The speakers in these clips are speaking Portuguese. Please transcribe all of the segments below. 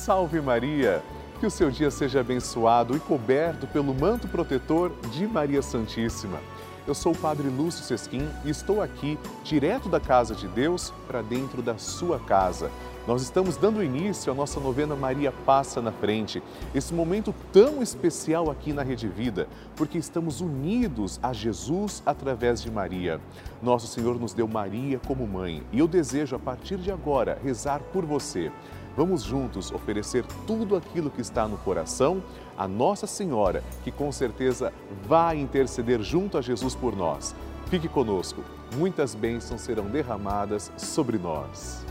Salve Maria! Que o seu dia seja abençoado e coberto pelo manto protetor de Maria Santíssima. Eu sou o Padre Lúcio Sesquim e estou aqui, direto da casa de Deus, para dentro da sua casa. Nós estamos dando início à nossa novena Maria Passa na Frente, esse momento tão especial aqui na Rede Vida, porque estamos unidos a Jesus através de Maria. Nosso Senhor nos deu Maria como mãe e eu desejo, a partir de agora, rezar por você. Vamos juntos oferecer tudo aquilo que está no coração a Nossa Senhora, que com certeza vai interceder junto a Jesus por nós. Fique conosco, muitas bênçãos serão derramadas sobre nós.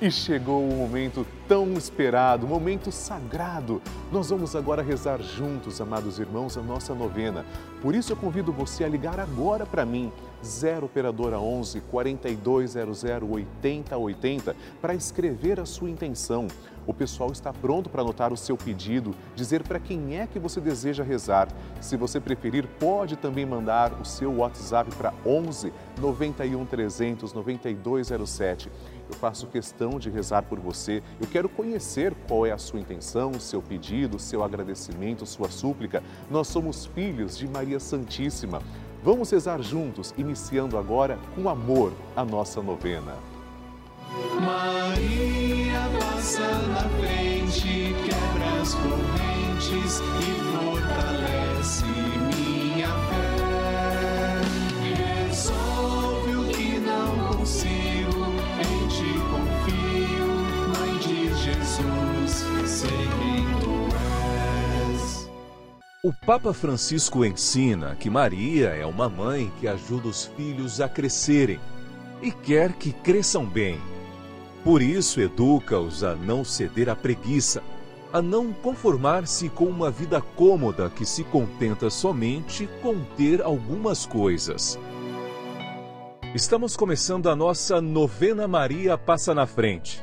E chegou o momento tão esperado, o momento sagrado. Nós vamos agora rezar juntos, amados irmãos, a nossa novena. Por isso eu convido você a ligar agora para mim, 0 operadora 11 4200 8080, para escrever a sua intenção. O pessoal está pronto para anotar o seu pedido, dizer para quem é que você deseja rezar. Se você preferir, pode também mandar o seu WhatsApp para 11 91 300 9207 eu faço questão de rezar por você. Eu quero conhecer qual é a sua intenção, seu pedido, seu agradecimento, sua súplica. Nós somos filhos de Maria Santíssima. Vamos rezar juntos, iniciando agora com amor a nossa novena. Maria O Papa Francisco ensina que Maria é uma mãe que ajuda os filhos a crescerem e quer que cresçam bem. Por isso, educa-os a não ceder à preguiça, a não conformar-se com uma vida cômoda que se contenta somente com ter algumas coisas. Estamos começando a nossa novena Maria Passa na Frente.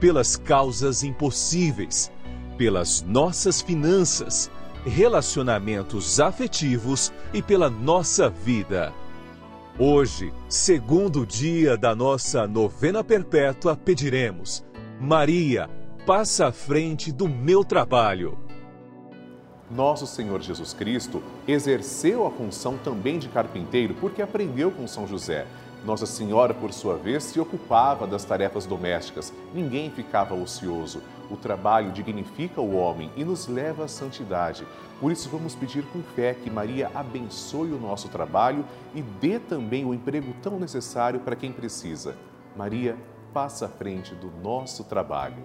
pelas causas impossíveis, pelas nossas finanças, relacionamentos afetivos e pela nossa vida. Hoje, segundo dia da nossa novena perpétua, pediremos: Maria, passa à frente do meu trabalho. Nosso Senhor Jesus Cristo exerceu a função também de carpinteiro porque aprendeu com São José. Nossa Senhora, por sua vez, se ocupava das tarefas domésticas. Ninguém ficava ocioso. O trabalho dignifica o homem e nos leva à santidade. Por isso, vamos pedir com fé que Maria abençoe o nosso trabalho e dê também o emprego tão necessário para quem precisa. Maria, passa à frente do nosso trabalho.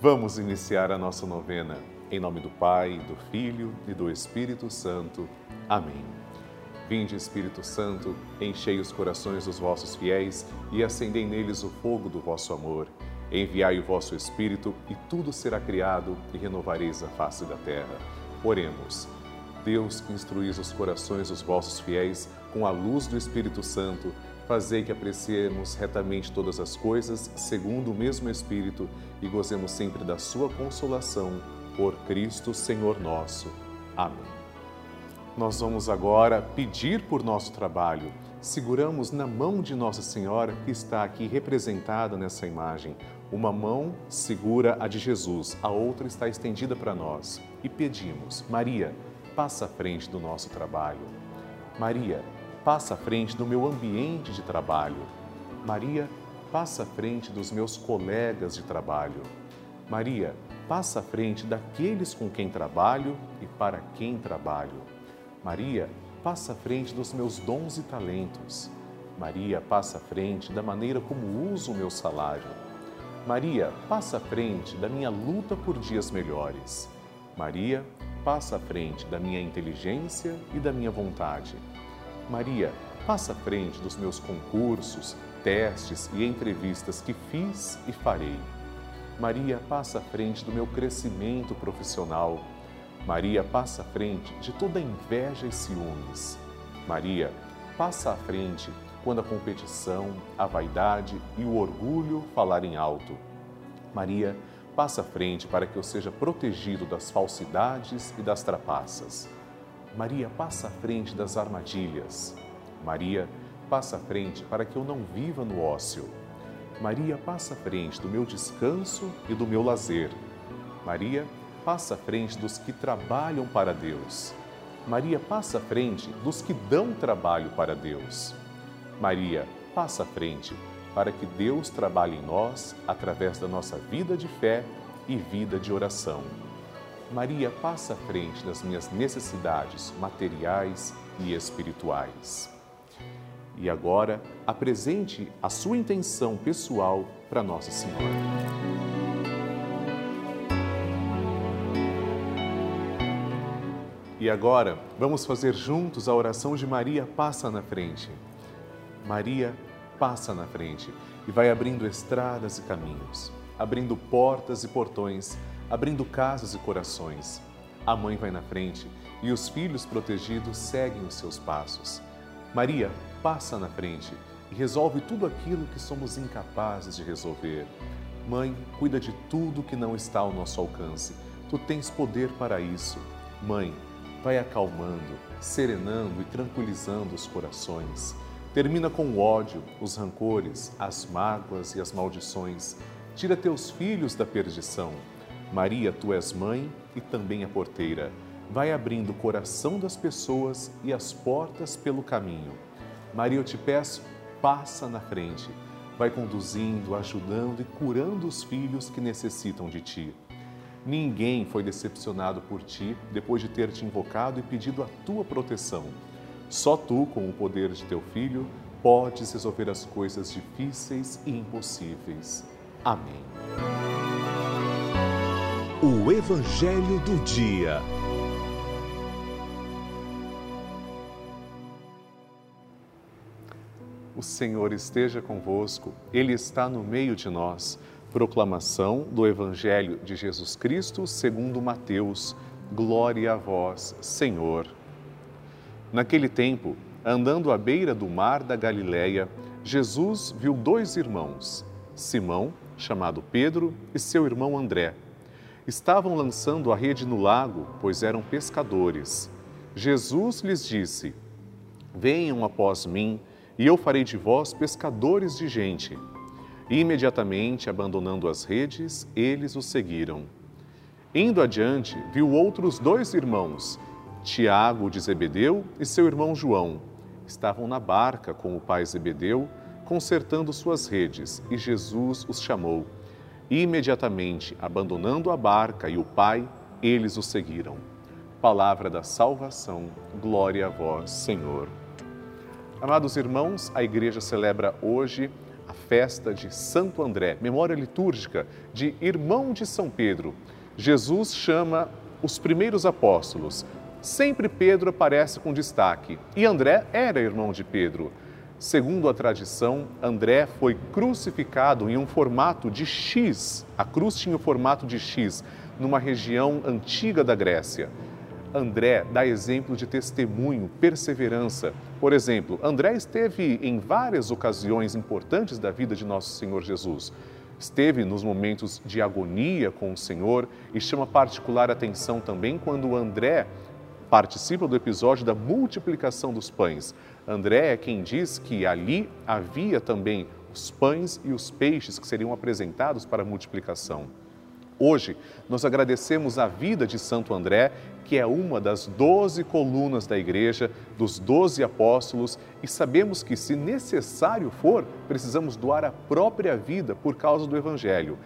Vamos iniciar a nossa novena. Em nome do Pai, do Filho e do Espírito Santo. Amém. Vinde, Espírito Santo, enchei os corações dos vossos fiéis e acendei neles o fogo do vosso amor. Enviai o vosso Espírito e tudo será criado e renovareis a face da terra. Oremos. Deus que instruís os corações dos vossos fiéis com a luz do Espírito Santo, fazei que apreciemos retamente todas as coisas, segundo o mesmo Espírito, e gozemos sempre da sua consolação. Por Cristo, Senhor nosso. Amém. Nós vamos agora pedir por nosso trabalho. Seguramos na mão de Nossa Senhora, que está aqui representada nessa imagem. Uma mão segura a de Jesus, a outra está estendida para nós. E pedimos: Maria, passa à frente do nosso trabalho. Maria, passa à frente do meu ambiente de trabalho. Maria, passa à frente dos meus colegas de trabalho. Maria, passa à frente daqueles com quem trabalho e para quem trabalho. Maria, passa à frente dos meus dons e talentos. Maria, passa à frente da maneira como uso o meu salário. Maria, passa à frente da minha luta por dias melhores. Maria, passa à frente da minha inteligência e da minha vontade. Maria, passa à frente dos meus concursos, testes e entrevistas que fiz e farei. Maria passa à frente do meu crescimento profissional. Maria passa à frente de toda inveja e ciúmes. Maria passa à frente quando a competição, a vaidade e o orgulho falarem alto. Maria passa à frente para que eu seja protegido das falsidades e das trapaças. Maria passa à frente das armadilhas. Maria passa à frente para que eu não viva no ócio. Maria passa à frente do meu descanso e do meu lazer. Maria passa à frente dos que trabalham para Deus. Maria passa à frente dos que dão trabalho para Deus. Maria passa à frente para que Deus trabalhe em nós através da nossa vida de fé e vida de oração. Maria passa à frente das minhas necessidades materiais e espirituais. E agora, apresente a sua intenção pessoal para Nossa Senhora. E agora, vamos fazer juntos a oração de Maria Passa na Frente. Maria passa na frente e vai abrindo estradas e caminhos, abrindo portas e portões, abrindo casas e corações. A mãe vai na frente e os filhos protegidos seguem os seus passos. Maria passa na frente e resolve tudo aquilo que somos incapazes de resolver. Mãe, cuida de tudo que não está ao nosso alcance. Tu tens poder para isso. Mãe, vai acalmando, serenando e tranquilizando os corações. Termina com o ódio, os rancores, as mágoas e as maldições. Tira teus filhos da perdição. Maria, tu és mãe e também a porteira. Vai abrindo o coração das pessoas e as portas pelo caminho. Maria, eu te peço, passa na frente. Vai conduzindo, ajudando e curando os filhos que necessitam de ti. Ninguém foi decepcionado por ti depois de ter te invocado e pedido a tua proteção. Só tu, com o poder de teu Filho, podes resolver as coisas difíceis e impossíveis. Amém. O Evangelho do Dia. O Senhor esteja convosco, Ele está no meio de nós. Proclamação do Evangelho de Jesus Cristo segundo Mateus. Glória a vós, Senhor. Naquele tempo, andando à beira do mar da Galileia, Jesus viu dois irmãos, Simão, chamado Pedro, e seu irmão André. Estavam lançando a rede no lago, pois eram pescadores. Jesus lhes disse: Venham após mim, e eu farei de vós pescadores de gente. Imediatamente, abandonando as redes, eles o seguiram. Indo adiante, viu outros dois irmãos, Tiago de Zebedeu e seu irmão João estavam na barca com o pai Zebedeu, consertando suas redes, e Jesus os chamou. Imediatamente, abandonando a barca e o pai, eles o seguiram. Palavra da salvação, glória a vós, Senhor. Amados irmãos, a igreja celebra hoje a festa de Santo André, memória litúrgica de irmão de São Pedro. Jesus chama os primeiros apóstolos, sempre Pedro aparece com destaque e André era irmão de Pedro. Segundo a tradição, André foi crucificado em um formato de X. A cruz tinha o formato de X, numa região antiga da Grécia. André dá exemplo de testemunho, perseverança. Por exemplo, André esteve em várias ocasiões importantes da vida de nosso Senhor Jesus. Esteve nos momentos de agonia com o Senhor e chama particular atenção também quando André participa do episódio da multiplicação dos pães. André é quem diz que ali havia também os pães e os peixes que seriam apresentados para a multiplicação. Hoje, nós agradecemos a vida de Santo André, que é uma das doze colunas da igreja, dos doze apóstolos, e sabemos que, se necessário for, precisamos doar a própria vida por causa do Evangelho.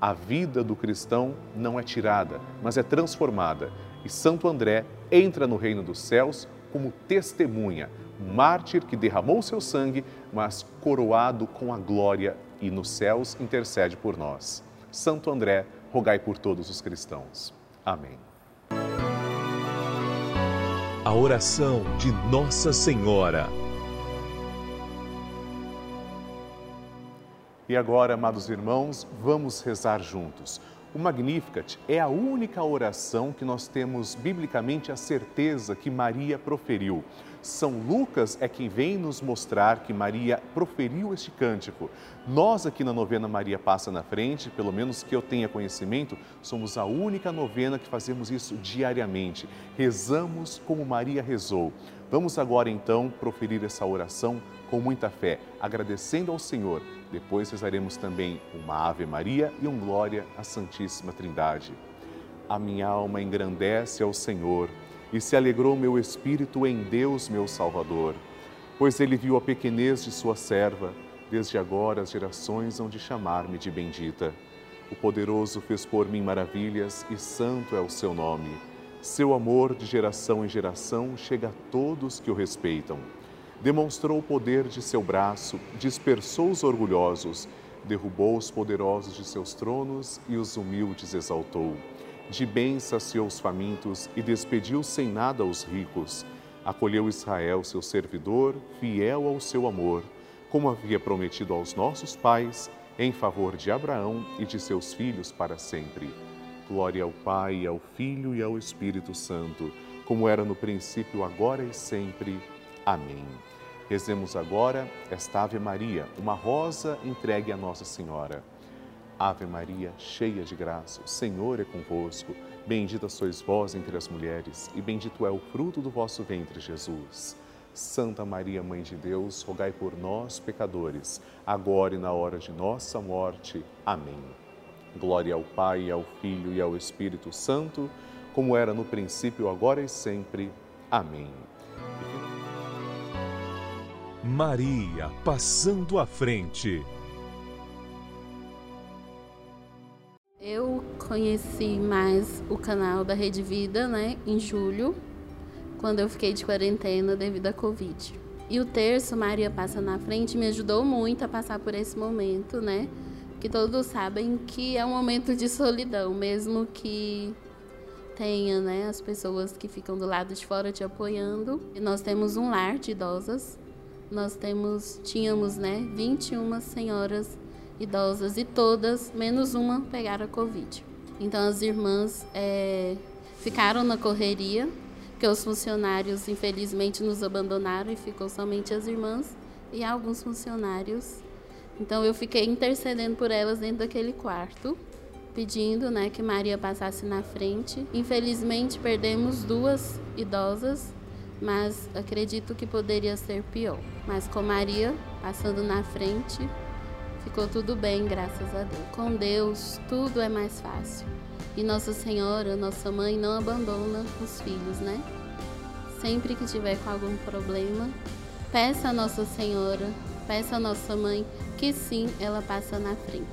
A vida do cristão não é tirada, mas é transformada. E Santo André entra no reino dos céus como testemunha, mártir que derramou seu sangue, mas coroado com a glória e nos céus intercede por nós. Santo André, rogai por todos os cristãos. Amém. A oração de Nossa Senhora. E agora, amados irmãos, vamos rezar juntos. O Magnificat é a única oração que nós temos biblicamente a certeza que Maria proferiu. São Lucas é quem vem nos mostrar que Maria proferiu este cântico. Nós aqui na novena Maria Passa na Frente, pelo menos que eu tenha conhecimento, somos a única novena que fazemos isso diariamente. Rezamos como Maria rezou. Vamos agora então proferir essa oração com muita fé, agradecendo ao Senhor. Depois rezaremos também uma Ave Maria e um Glória à Santíssima Trindade. A minha alma engrandece ao Senhor e se alegrou meu espírito em Deus, meu Salvador, pois ele viu a pequenez de sua serva, desde agora as gerações hão de chamar-me de bendita. O poderoso fez por mim maravilhas e santo é o seu nome. Seu amor de geração em geração chega a todos que o respeitam. Demonstrou o poder de seu braço, dispersou os orgulhosos, derrubou os poderosos de seus tronos e os humildes exaltou de bem saciou os famintos e despediu sem nada os ricos. Acolheu Israel, seu servidor, fiel ao seu amor, como havia prometido aos nossos pais, em favor de Abraão e de seus filhos para sempre. Glória ao Pai, ao Filho e ao Espírito Santo, como era no princípio, agora e sempre. Amém. Rezemos agora esta Ave Maria, uma rosa entregue a Nossa Senhora. Ave Maria, cheia de graça, o Senhor é convosco. Bendita sois vós entre as mulheres, e bendito é o fruto do vosso ventre, Jesus. Santa Maria, Mãe de Deus, rogai por nós, pecadores, agora e na hora de nossa morte. Amém. Glória ao Pai, ao Filho e ao Espírito Santo, como era no princípio, agora e sempre. Amém. Maria passando à frente. Eu conheci mais o canal da Rede Vida, né, em julho, quando eu fiquei de quarentena devido à Covid. E o terço Maria Passa na Frente me ajudou muito a passar por esse momento, né? Que todos sabem que é um momento de solidão, mesmo que tenha, né, as pessoas que ficam do lado de fora te apoiando. E nós temos um lar de idosas. Nós temos, tínhamos, né, 21 senhoras idosas e todas, menos uma, pegaram a Covid. Então as irmãs é, ficaram na correria, porque os funcionários infelizmente nos abandonaram e ficou somente as irmãs e alguns funcionários. Então eu fiquei intercedendo por elas dentro daquele quarto, pedindo né, que Maria passasse na frente. Infelizmente perdemos duas idosas, mas acredito que poderia ser pior. Mas com Maria passando na frente, Ficou tudo bem, graças a Deus. Com Deus, tudo é mais fácil. E Nossa Senhora, nossa mãe, não abandona os filhos, né? Sempre que tiver com algum problema, peça a Nossa Senhora, peça a nossa mãe, que sim, ela passa na frente.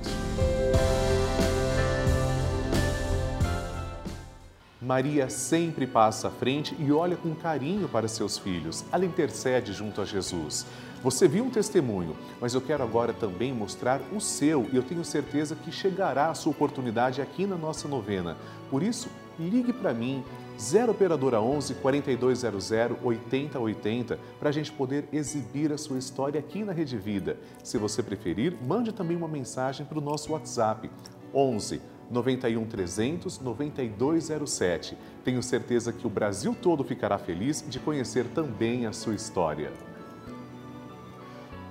Maria sempre passa à frente e olha com carinho para seus filhos. Ela intercede junto a Jesus. Você viu um testemunho, mas eu quero agora também mostrar o seu e eu tenho certeza que chegará a sua oportunidade aqui na nossa novena. Por isso, ligue para mim, 0 Operadora 11 4200 8080, para a gente poder exibir a sua história aqui na Rede Vida. Se você preferir, mande também uma mensagem para o nosso WhatsApp, 11 91 300 9207. Tenho certeza que o Brasil todo ficará feliz de conhecer também a sua história.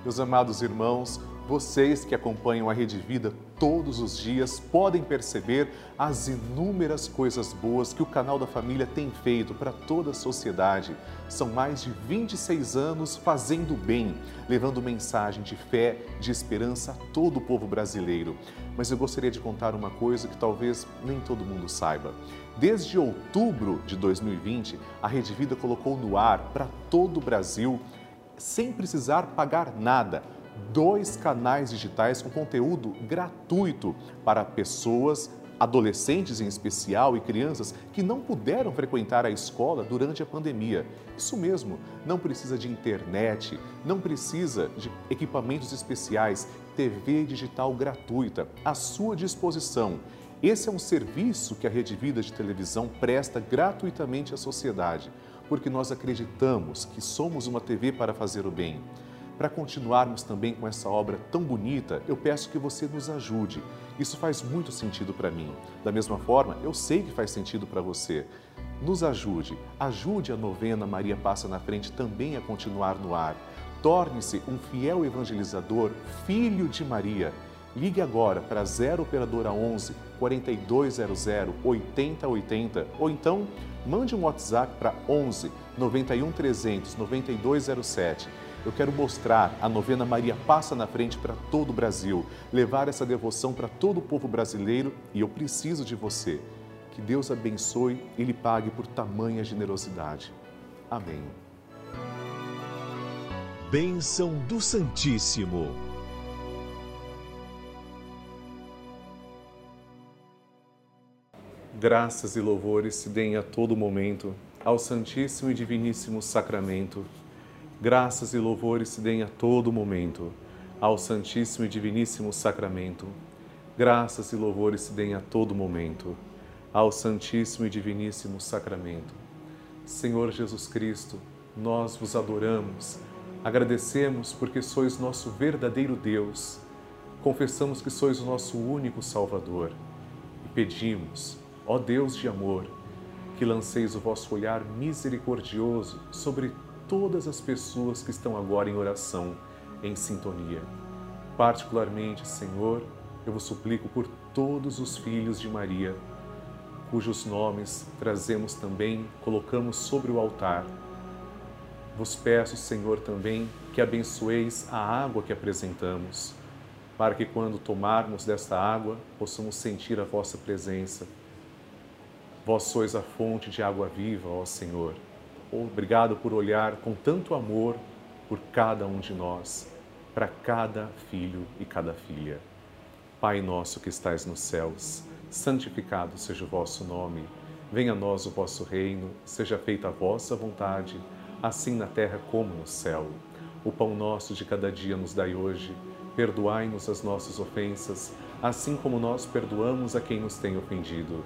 Meus amados irmãos, vocês que acompanham a Rede Vida todos os dias podem perceber as inúmeras coisas boas que o canal da família tem feito para toda a sociedade. São mais de 26 anos fazendo bem, levando mensagem de fé, de esperança a todo o povo brasileiro. Mas eu gostaria de contar uma coisa que talvez nem todo mundo saiba. Desde outubro de 2020, a Rede Vida colocou no ar para todo o Brasil sem precisar pagar nada. Dois canais digitais com conteúdo gratuito para pessoas, adolescentes em especial e crianças que não puderam frequentar a escola durante a pandemia. Isso mesmo, não precisa de internet, não precisa de equipamentos especiais, TV digital gratuita à sua disposição. Esse é um serviço que a Rede Vida de Televisão presta gratuitamente à sociedade porque nós acreditamos que somos uma TV para fazer o bem. Para continuarmos também com essa obra tão bonita, eu peço que você nos ajude. Isso faz muito sentido para mim. Da mesma forma, eu sei que faz sentido para você. Nos ajude, ajude a novena Maria Passa na Frente também a continuar no ar. Torne-se um fiel evangelizador, filho de Maria. Ligue agora para 0 Operadora 11 4200 8080 ou então mande um WhatsApp para 11 91 300 9207. Eu quero mostrar a novena Maria Passa na Frente para todo o Brasil, levar essa devoção para todo o povo brasileiro e eu preciso de você. Que Deus abençoe e lhe pague por tamanha generosidade. Amém. Bênção do Santíssimo. Graças e louvores se deem a todo momento ao Santíssimo e Diviníssimo Sacramento. Graças e louvores se deem a todo momento ao Santíssimo e Diviníssimo Sacramento. Graças e louvores se deem a todo momento ao Santíssimo e Diviníssimo Sacramento. Senhor Jesus Cristo, nós vos adoramos, agradecemos porque sois nosso verdadeiro Deus, confessamos que sois o nosso único Salvador e pedimos, ó Deus de amor, que lanceis o vosso olhar misericordioso sobre todas as pessoas que estão agora em oração, em sintonia. Particularmente, Senhor, eu vos suplico por todos os filhos de Maria, cujos nomes trazemos também, colocamos sobre o altar. Vos peço, Senhor, também que abençoeis a água que apresentamos, para que quando tomarmos desta água possamos sentir a vossa presença. Vós sois a fonte de água viva, ó Senhor. Obrigado por olhar com tanto amor por cada um de nós, para cada filho e cada filha. Pai nosso que estais nos céus, santificado seja o vosso nome. Venha a nós o vosso reino, seja feita a vossa vontade, assim na terra como no céu. O pão nosso de cada dia nos dai hoje. Perdoai-nos as nossas ofensas, assim como nós perdoamos a quem nos tem ofendido.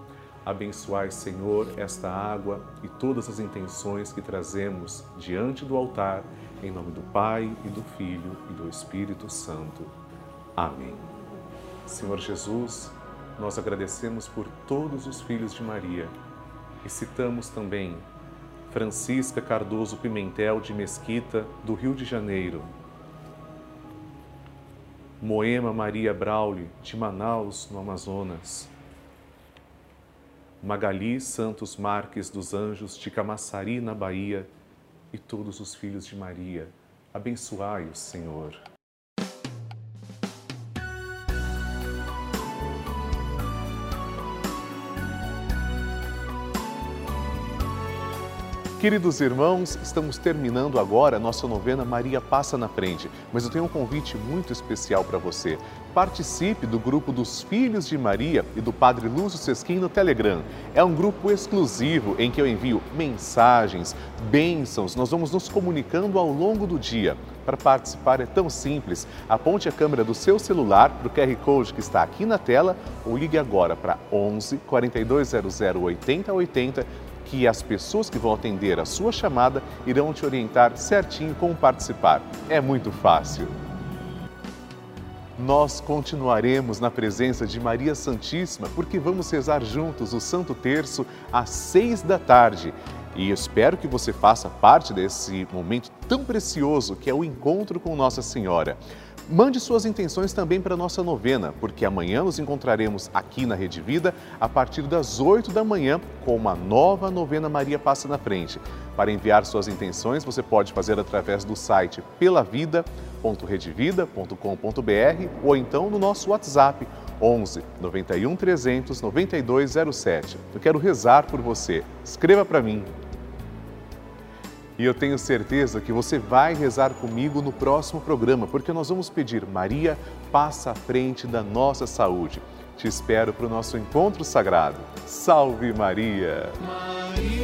Abençoai, Senhor, esta água e todas as intenções que trazemos diante do altar, em nome do Pai e do Filho e do Espírito Santo. Amém. Senhor Jesus, nós agradecemos por todos os filhos de Maria e citamos também Francisca Cardoso Pimentel de Mesquita, do Rio de Janeiro, Moema Maria Brauli, de Manaus, no Amazonas, Magali Santos Marques dos Anjos, de Camaçari, na Bahia, e todos os filhos de Maria. Abençoai-os, Senhor. Queridos irmãos, estamos terminando agora a nossa novena Maria Passa na Frente, mas eu tenho um convite muito especial para você. Participe do grupo dos Filhos de Maria e do Padre Lúcio Sesquim no Telegram. É um grupo exclusivo em que eu envio mensagens, bênçãos, nós vamos nos comunicando ao longo do dia. Para participar é tão simples. Aponte a câmera do seu celular para o QR Code que está aqui na tela ou ligue agora para 11 4200 8080 que as pessoas que vão atender a sua chamada irão te orientar certinho como participar. É muito fácil. Nós continuaremos na presença de Maria Santíssima porque vamos rezar juntos o Santo Terço às seis da tarde. E espero que você faça parte desse momento tão precioso que é o encontro com Nossa Senhora. Mande suas intenções também para a nossa novena, porque amanhã nos encontraremos aqui na Rede Vida a partir das 8 da manhã com uma nova novena Maria Passa na Frente. Para enviar suas intenções, você pode fazer através do site pelavida.redevida.com.br ou então no nosso WhatsApp 11 91 300 9207. Eu quero rezar por você. Escreva para mim E eu tenho certeza que você vai rezar comigo no próximo programa, porque nós vamos pedir Maria, passa à frente da nossa saúde. Te espero para o nosso encontro sagrado. Salve Maria! Maria